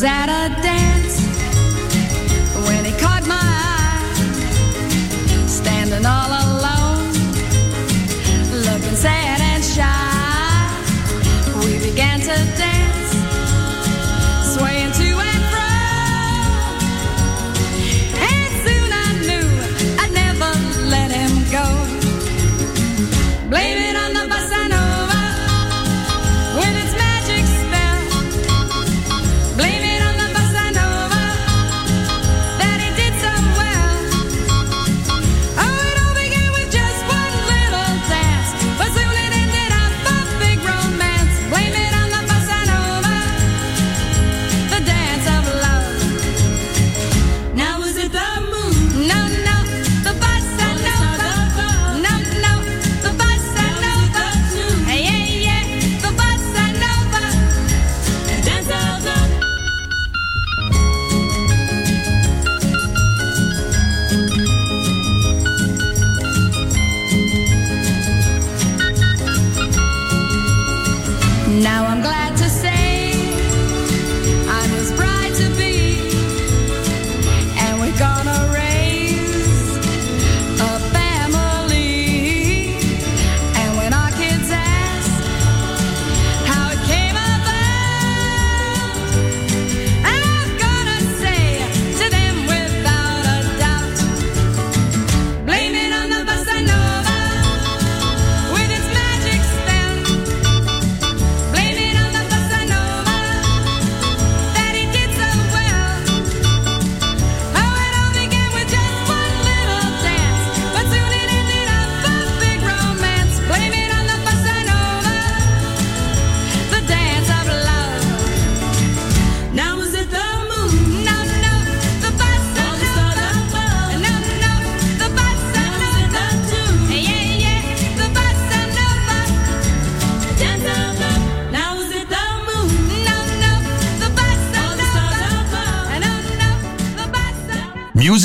That.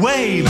Your